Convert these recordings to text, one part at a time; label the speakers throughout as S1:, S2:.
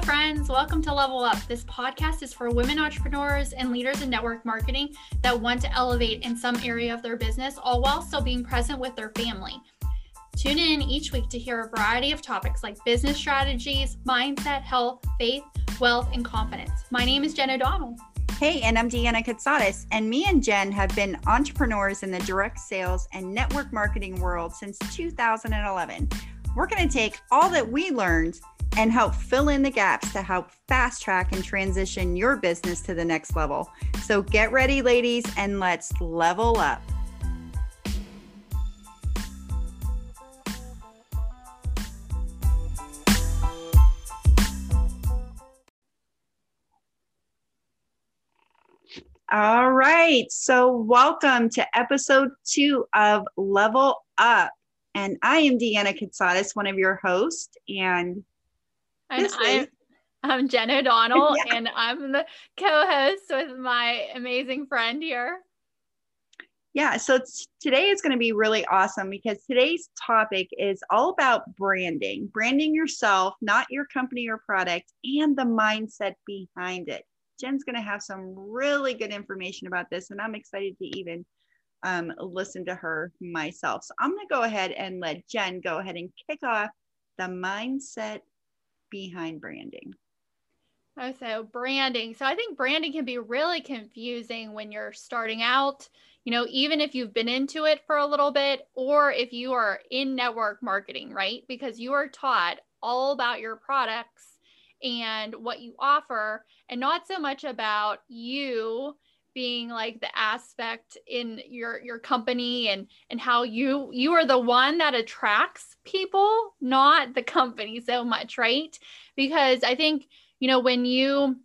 S1: Hello, friends. Welcome to Level Up. This podcast is for women entrepreneurs and leaders in network marketing that want to elevate in some area of their business, all while still being present with their family. Tune in each week to hear a variety of topics like business strategies, mindset, health, faith, wealth, and confidence. My name is Jen O'Donnell.
S2: Hey, and I'm Deanna Katsadas, and me and Jen have been entrepreneurs in the direct sales and network marketing world since 2011. We're going to take all that we learned and help fill in the gaps to help fast track and transition your business to the next level. So get ready, ladies, and let's level up. All right. So, welcome to episode two of Level Up. And I am Deanna Katsadas, one of your hosts. And,
S1: and I'm, I'm Jen O'Donnell, yeah. and I'm the co host with my amazing friend here.
S2: Yeah. So, today is going to be really awesome because today's topic is all about branding, branding yourself, not your company or product, and the mindset behind it. Jen's going to have some really good information about this, and I'm excited to even um, listen to her myself. So I'm going to go ahead and let Jen go ahead and kick off the mindset behind branding.
S1: Oh, so branding. So I think branding can be really confusing when you're starting out. You know, even if you've been into it for a little bit, or if you are in network marketing, right? Because you are taught all about your products and what you offer and not so much about you being like the aspect in your your company and and how you you are the one that attracts people not the company so much right? Because i think you know when you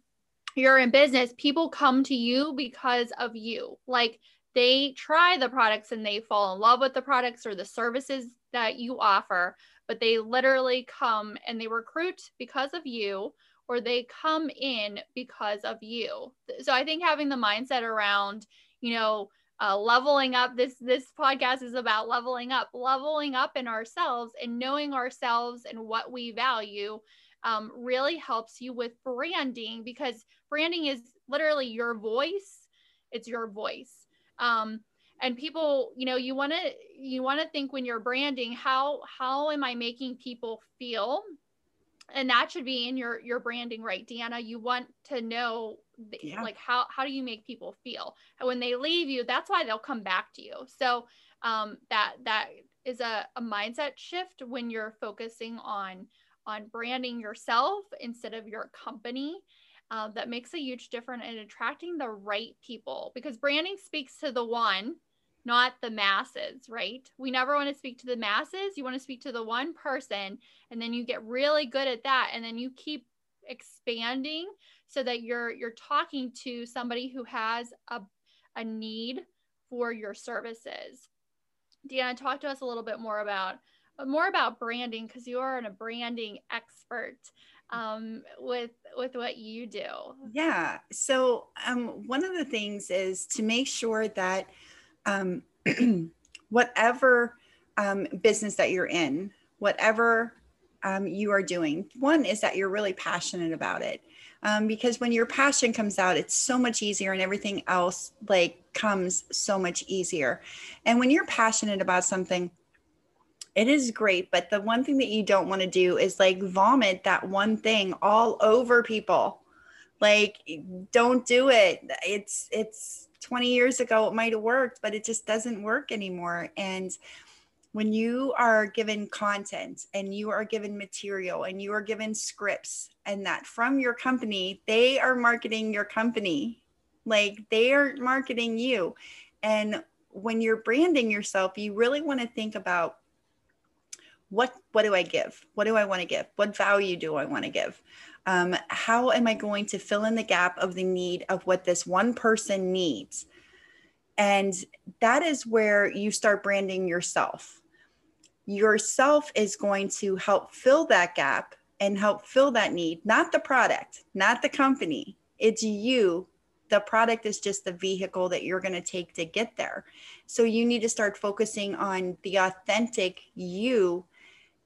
S1: you're in business people come to you because of you. Like they try the products and they fall in love with the products or the services that you offer but they literally come and they recruit because of you or they come in because of you. So I think having the mindset around, you know, uh, leveling up this this podcast is about leveling up leveling up in ourselves and knowing ourselves and what we value um, really helps you with branding because branding is literally your voice. It's your voice. Um, and people you know you want to you want to think when you're branding how how am i making people feel and that should be in your your branding right deanna? You want to know yeah. like how how do you make people feel? And when they leave you that's why they'll come back to you. So um that that is a, a mindset shift when you're focusing on on branding yourself instead of your company uh, that makes a huge difference in attracting the right people because branding speaks to the one not the masses, right? We never want to speak to the masses. You want to speak to the one person, and then you get really good at that, and then you keep expanding so that you're you're talking to somebody who has a, a need for your services. Deanna, talk to us a little bit more about more about branding because you are a branding expert um, with with what you do.
S2: Yeah. So um, one of the things is to make sure that um, whatever um, business that you're in, whatever um, you are doing, one is that you're really passionate about it. Um, because when your passion comes out, it's so much easier and everything else like comes so much easier. And when you're passionate about something, it is great. But the one thing that you don't want to do is like vomit that one thing all over people. Like, don't do it. It's, it's, 20 years ago it might have worked but it just doesn't work anymore. And when you are given content and you are given material and you are given scripts and that from your company they are marketing your company. Like they are marketing you. And when you're branding yourself you really want to think about what what do i give what do i want to give what value do i want to give um, how am I going to fill in the gap of the need of what this one person needs? And that is where you start branding yourself. Yourself is going to help fill that gap and help fill that need, not the product, not the company. It's you. The product is just the vehicle that you're going to take to get there. So you need to start focusing on the authentic you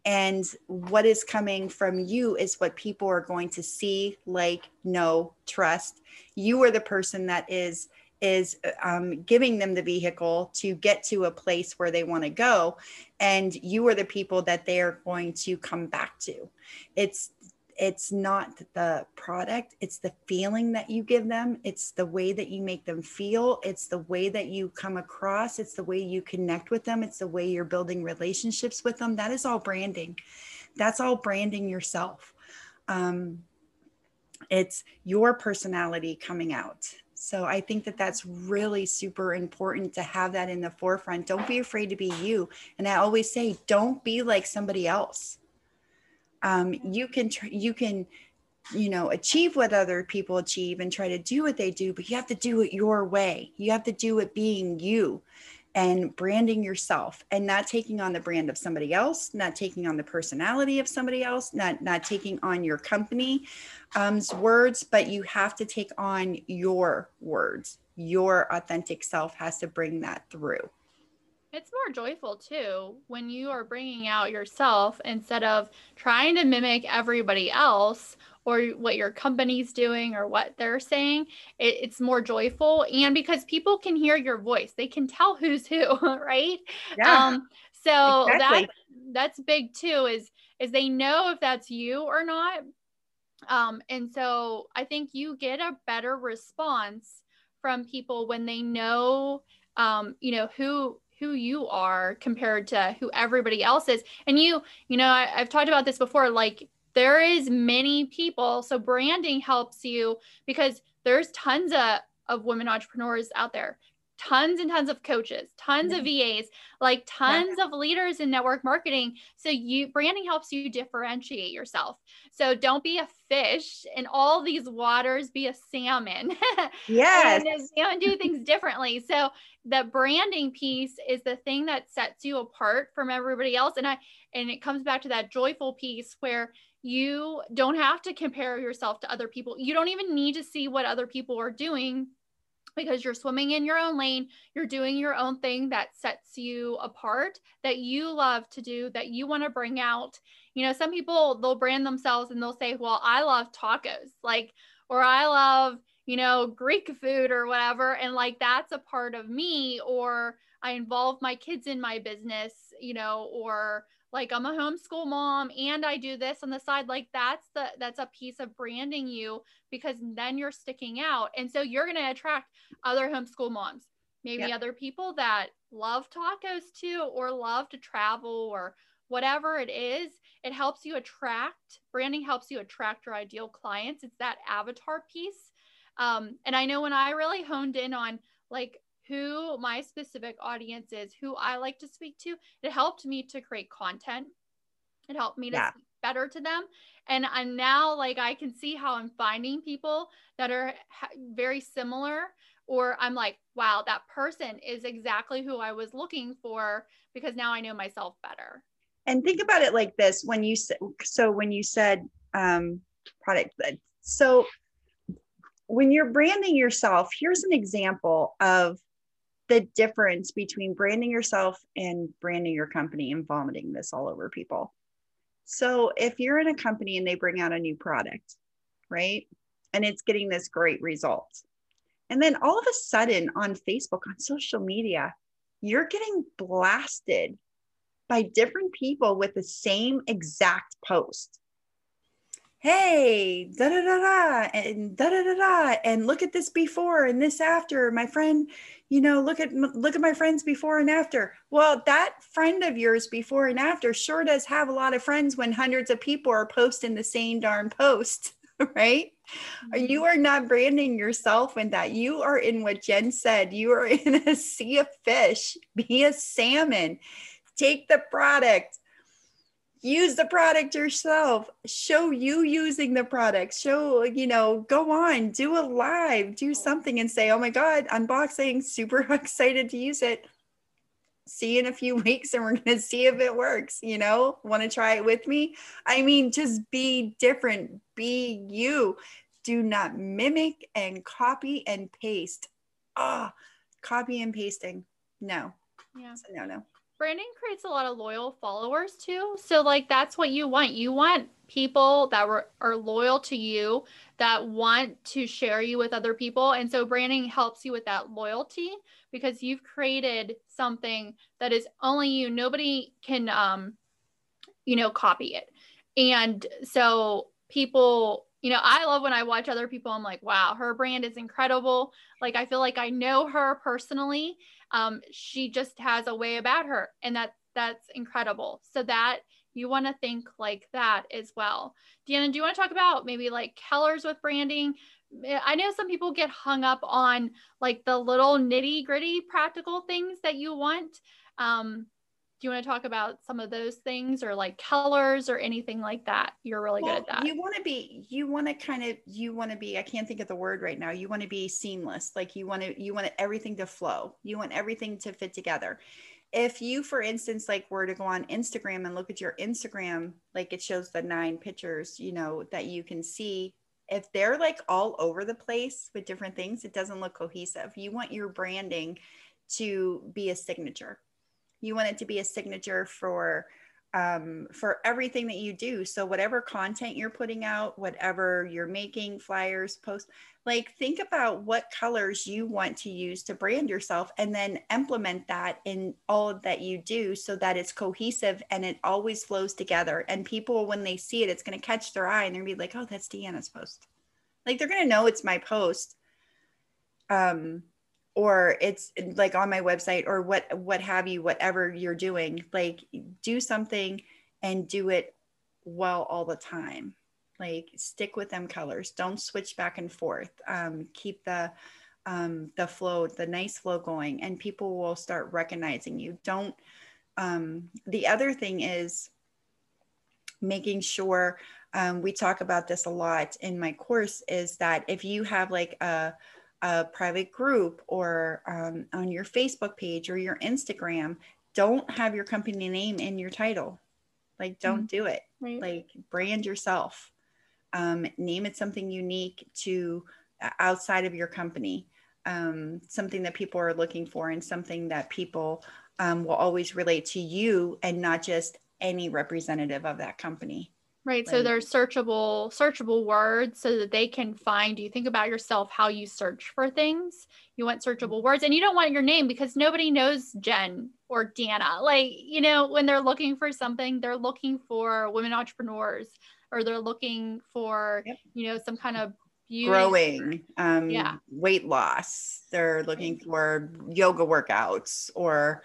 S2: and what is coming from you is what people are going to see like know trust. You are the person that is is um, giving them the vehicle to get to a place where they want to go and you are the people that they are going to come back to. It's it's not the product it's the feeling that you give them it's the way that you make them feel it's the way that you come across it's the way you connect with them it's the way you're building relationships with them that is all branding that's all branding yourself um, it's your personality coming out so I think that that's really super important to have that in the forefront. Don't be afraid to be you. And I always say, don't be like somebody else. Um, you can tr- you can you know achieve what other people achieve and try to do what they do, but you have to do it your way. You have to do it being you and branding yourself and not taking on the brand of somebody else not taking on the personality of somebody else not not taking on your company's um, words but you have to take on your words your authentic self has to bring that through
S1: it's more joyful too when you are bringing out yourself instead of trying to mimic everybody else or what your company's doing or what they're saying. It, it's more joyful. And because people can hear your voice, they can tell who's who, right? Yeah. Um, so exactly. that that's big too, is is they know if that's you or not. Um, and so I think you get a better response from people when they know um, you know, who who you are compared to who everybody else is. And you, you know, I, have talked about this before, like there is many people. So branding helps you because there's tons of, of women entrepreneurs out there tons and tons of coaches, tons of mm-hmm. VAs, like tons yeah. of leaders in network marketing. So you branding helps you differentiate yourself. So don't be a fish in all these waters, be a salmon.
S2: Yes.
S1: and salmon do things differently. So the branding piece is the thing that sets you apart from everybody else. And I and it comes back to that joyful piece where you don't have to compare yourself to other people. You don't even need to see what other people are doing because you're swimming in your own lane, you're doing your own thing that sets you apart, that you love to do, that you want to bring out. You know, some people they'll brand themselves and they'll say, "Well, I love tacos." Like or I love, you know, Greek food or whatever and like that's a part of me or I involve my kids in my business, you know, or like I'm a homeschool mom and I do this on the side like that's the that's a piece of branding you because then you're sticking out. And so you're going to attract other homeschool moms maybe yep. other people that love tacos too or love to travel or whatever it is. It helps you attract branding helps you attract your ideal clients. It's that avatar piece. Um, and I know when I really honed in on like who my specific audience is, who I like to speak to. It helped me to create content. It helped me to yeah. speak better to them. And I'm now like I can see how I'm finding people that are very similar or I'm like, wow, that person is exactly who I was looking for because now I know myself better.
S2: And think about it like this when you said so when you said um product so when you're branding yourself, here's an example of the difference between branding yourself and branding your company and vomiting this all over people. So if you're in a company and they bring out a new product, right? And it's getting this great result. And then all of a sudden on Facebook, on social media, you're getting blasted by different people with the same exact post hey, da da da da, and da da da da, and look at this before and this after. My friend, you know, look at look at my friends before and after. Well, that friend of yours before and after sure does have a lot of friends when hundreds of people are posting the same darn post, right? Mm-hmm. You are not branding yourself in that. You are in what Jen said. You are in a sea of fish. Be a salmon. Take the product use the product yourself. Show you using the product. Show you know go on do a live do something and say oh my god unboxing super excited to use it. See you in a few weeks and we're going to see if it works you know? Want to try it with me? I mean just be different. Be you. Do not mimic and copy and paste. Ah oh, copy and pasting. No.
S1: Yeah.
S2: No no
S1: branding creates a lot of loyal followers too. So like that's what you want. You want people that were, are loyal to you that want to share you with other people. And so branding helps you with that loyalty because you've created something that is only you. Nobody can um you know copy it. And so people you know, I love when I watch other people. I'm like, wow, her brand is incredible. Like, I feel like I know her personally. Um, she just has a way about her, and that that's incredible. So that you want to think like that as well. Deanna, do you want to talk about maybe like colors with branding? I know some people get hung up on like the little nitty gritty practical things that you want. Um, do you want to talk about some of those things or like colors or anything like that you're really well, good at that?
S2: you want to be you want to kind of you want to be i can't think of the word right now you want to be seamless like you want to you want everything to flow you want everything to fit together. If you for instance like were to go on instagram and look at your instagram like it shows the nine pictures you know that you can see if they're like all over the place with different things it doesn't look cohesive. You want your branding to be a signature you want it to be a signature for um, for everything that you do. So whatever content you're putting out, whatever you're making, flyers, posts, like think about what colors you want to use to brand yourself and then implement that in all that you do so that it's cohesive and it always flows together. And people, when they see it, it's going to catch their eye and they're going to be like, oh, that's Deanna's post. Like they're going to know it's my post. Um, or it's like on my website or what what have you whatever you're doing like do something and do it well all the time. Like stick with them colors. Don't switch back and forth. Um, keep the um, the flow the nice flow going and people will start recognizing you. Don't um, the other thing is making sure um, we talk about this a lot in my course is that if you have like a a private group or um, on your Facebook page or your Instagram, don't have your company name in your title. Like, don't mm-hmm. do it. Right. Like, brand yourself. Um, name it something unique to uh, outside of your company, um, something that people are looking for, and something that people um, will always relate to you and not just any representative of that company.
S1: Right. so they're searchable, searchable words so that they can find you. Think about yourself, how you search for things. You want searchable mm-hmm. words and you don't want your name because nobody knows Jen or Dana. Like, you know, when they're looking for something, they're looking for women entrepreneurs or they're looking for, yep. you know, some kind of
S2: beauty. growing, um, yeah. weight loss. They're looking for yoga workouts or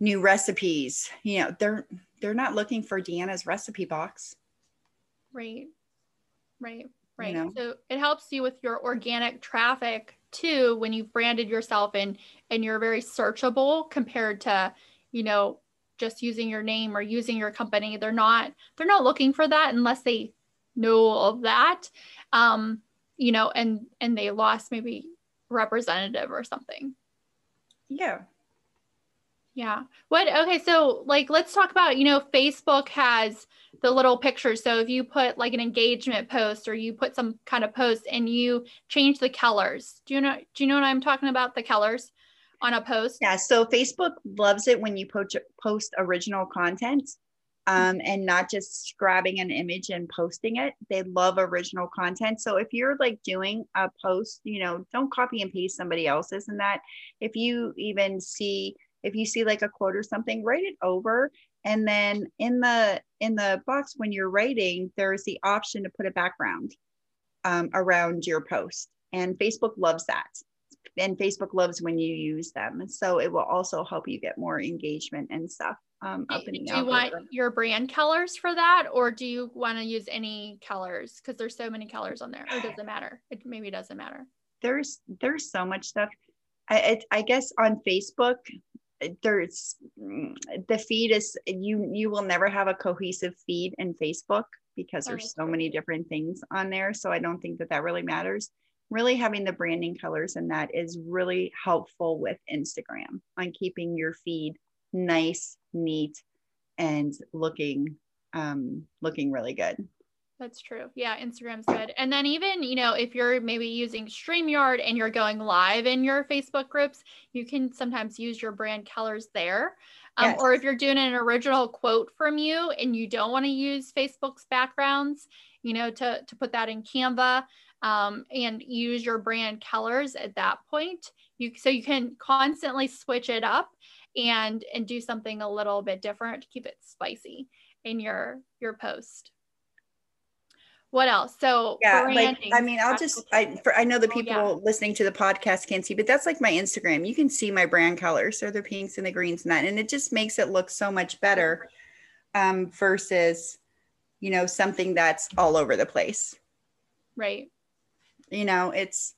S2: new recipes. You know, they're they're not looking for Deanna's recipe box.
S1: Right. Right. Right. You know? So it helps you with your organic traffic too when you've branded yourself and and you're very searchable compared to, you know, just using your name or using your company. They're not they're not looking for that unless they know of that. Um, you know, and and they lost maybe representative or something.
S2: Yeah.
S1: Yeah. What okay, so like let's talk about, you know, Facebook has the little pictures. So if you put like an engagement post or you put some kind of post and you change the colors. Do you know do you know what I'm talking about? The colors on a post?
S2: Yeah. So Facebook loves it when you post post original content. Um, and not just grabbing an image and posting it. They love original content. So if you're like doing a post, you know, don't copy and paste somebody else's and that. If you even see if you see like a quote or something write it over. And then in the in the box when you're writing there's the option to put a background um, around your post. And facebook loves that. And facebook loves when you use them. So it will also help you get more engagement and stuff um,
S1: up in do you want your brand colors for that? Or do you want to use any colors? Because there's so many colors on there. Or does it matter? It maybe doesn't matter.
S2: There's there's so much stuff. I, I guess on facebook there's the feed is you you will never have a cohesive feed in facebook because there's so many different things on there. So i don't think that that really matters. Really having the branding colors and that is really helpful with instagram on keeping your feed nice neat and looking um looking really good
S1: That's true. Yeah, Instagram's good. And then even, you know, if you're maybe using StreamYard and you're going live in your Facebook groups, you can sometimes use your brand colors there. Um, yes. Or if you're doing an original quote from you and you don't want to use Facebook's backgrounds, you know, to, to put that in Canva um, and use your brand colors at that point. You, so you can constantly switch it up and and do something a little bit different to keep it spicy in your your post what else? So
S2: yeah like i mean i'll just i for, i know the people oh, yeah. listening to the podcast can't see but that's like my instagram. You can see my brand colors. So the pinks and the greens and that and it just makes it look so much better um versus you know something that's all over the place.
S1: Right.
S2: You know it's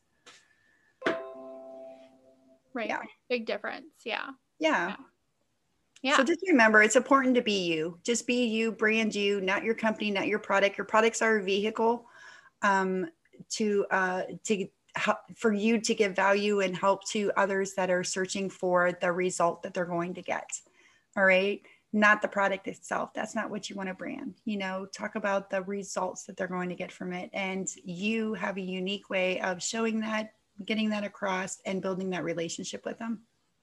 S1: right. Yeah. big difference. Yeah.
S2: Yeah. yeah yeah. So just remember, it's important to be you. Just be you, brand you, not your company, not your product. Your products are a vehicle um, to uh, to for you to give value and help to others that are searching for the result that they're going to get. All right. Not the product itself. That's not what you want to brand. You know, talk about the results that they're going to get from it. And you have a unique way of showing that, getting that across, and building that relationship with them.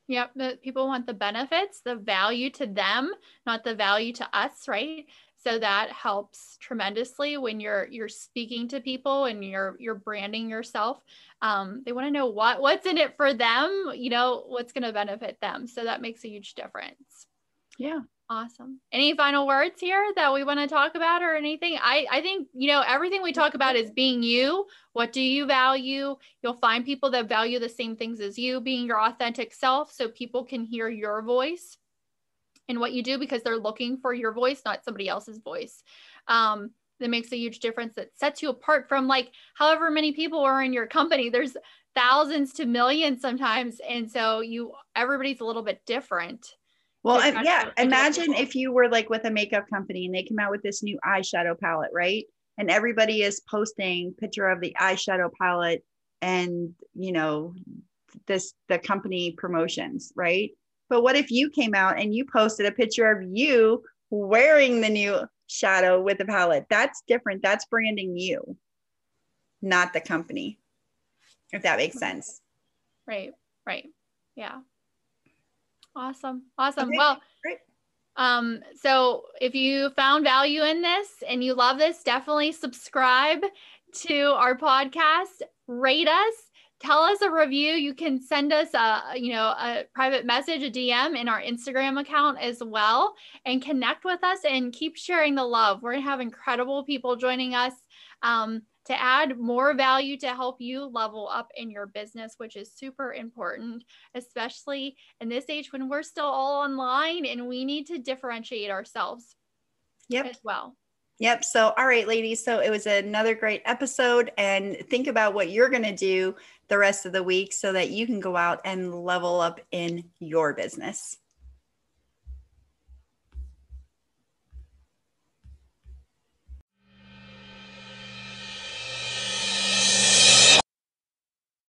S1: Yep, that people want the benefits, the value to them, not the value to us, right? So that helps tremendously when you're you're speaking to people and you're you're branding yourself. Um, they want to know what what's in it for them, you know, what's going to benefit them. So that makes a huge difference.
S2: Yeah.
S1: Awesome. Any final words here that we want to talk about or anything? I, I think, you know, everything we talk about is being you. What do you value? You'll find people that value the same things as you, being your authentic self, so people can hear your voice and what you do because they're looking for your voice, not somebody else's voice. Um, that makes a huge difference that sets you apart from like however many people are in your company. There's thousands to millions sometimes. And so you, everybody's a little bit different.
S2: Well, yeah, imagine if you were like with a makeup company and they came out with this new eyeshadow palette, right? And everybody is posting picture of the eyeshadow palette and, you know, this the company promotions, right? But what if you came out and you posted a picture of you wearing the new shadow with the palette? That's different. That's branding you, not the company. If that makes sense.
S1: Right. Right. Yeah. Awesome. Awesome. Okay, well, great. Um, so if you found value in this and you love this, definitely subscribe to our podcast, rate us, tell us a review. You can send us a, you know, a private message, a DM in our Instagram account as well, and connect with us and keep sharing the love. We're gonna have incredible people joining us. Um, to add more value to help you level up in your business, which is super important, especially in this age when we're still all online and we need to differentiate ourselves
S2: yep.
S1: as well.
S2: Yep. So, all right, ladies. So it was another great episode. And think about what you're going to do the rest of the week so that you can go out and level up in your business.